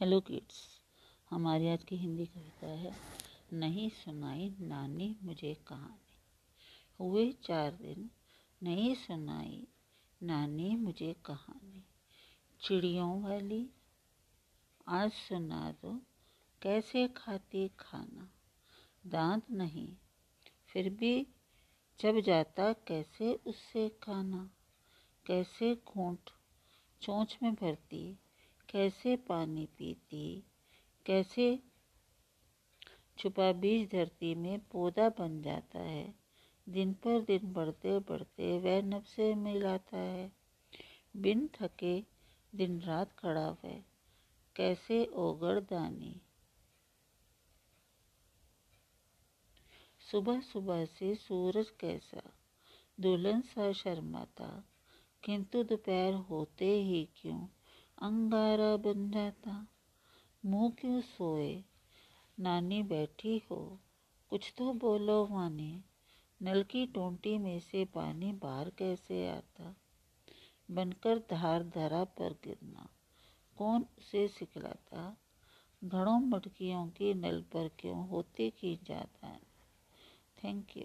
Hello kids हमारी आज की हिंदी कविता है, नहीं सुनाई नानी मुझे कहानी। हुए चार दिन, नहीं सुनाई नानी मुझे कहानी। चिड़ियों वाली, आज सुना दो, कैसे खाती खाना? दांत नहीं, फिर भी जब जाता कैसे उससे खाना? कैसे घूंट चोंच में भरती कैसे पानी पीती, कैसे छुपा बीज धरती में पौधा बन जाता है। दिन पर दिन बढ़ते बढ़ते वह नब से मिलाता है। बिन थके दिन रात खड़ा वह कैसे ओगड़ दानी। सुबह सुबह से सूरज कैसा, दुल्हन सा शर्माता, किंतु दोपहर होते ही क्यों? अंगारा बन जाता मुँह क्यों सोए? नानी बैठी हो। कुछ तो बोलो माने। नल की टोंटी में से पानी बाहर कैसे आता? बनकर धार धरा पर गिरना। कौन उसे सिखलाता? घड़ों मटकियों की नल पर क्यों होते की जाता थैंक यू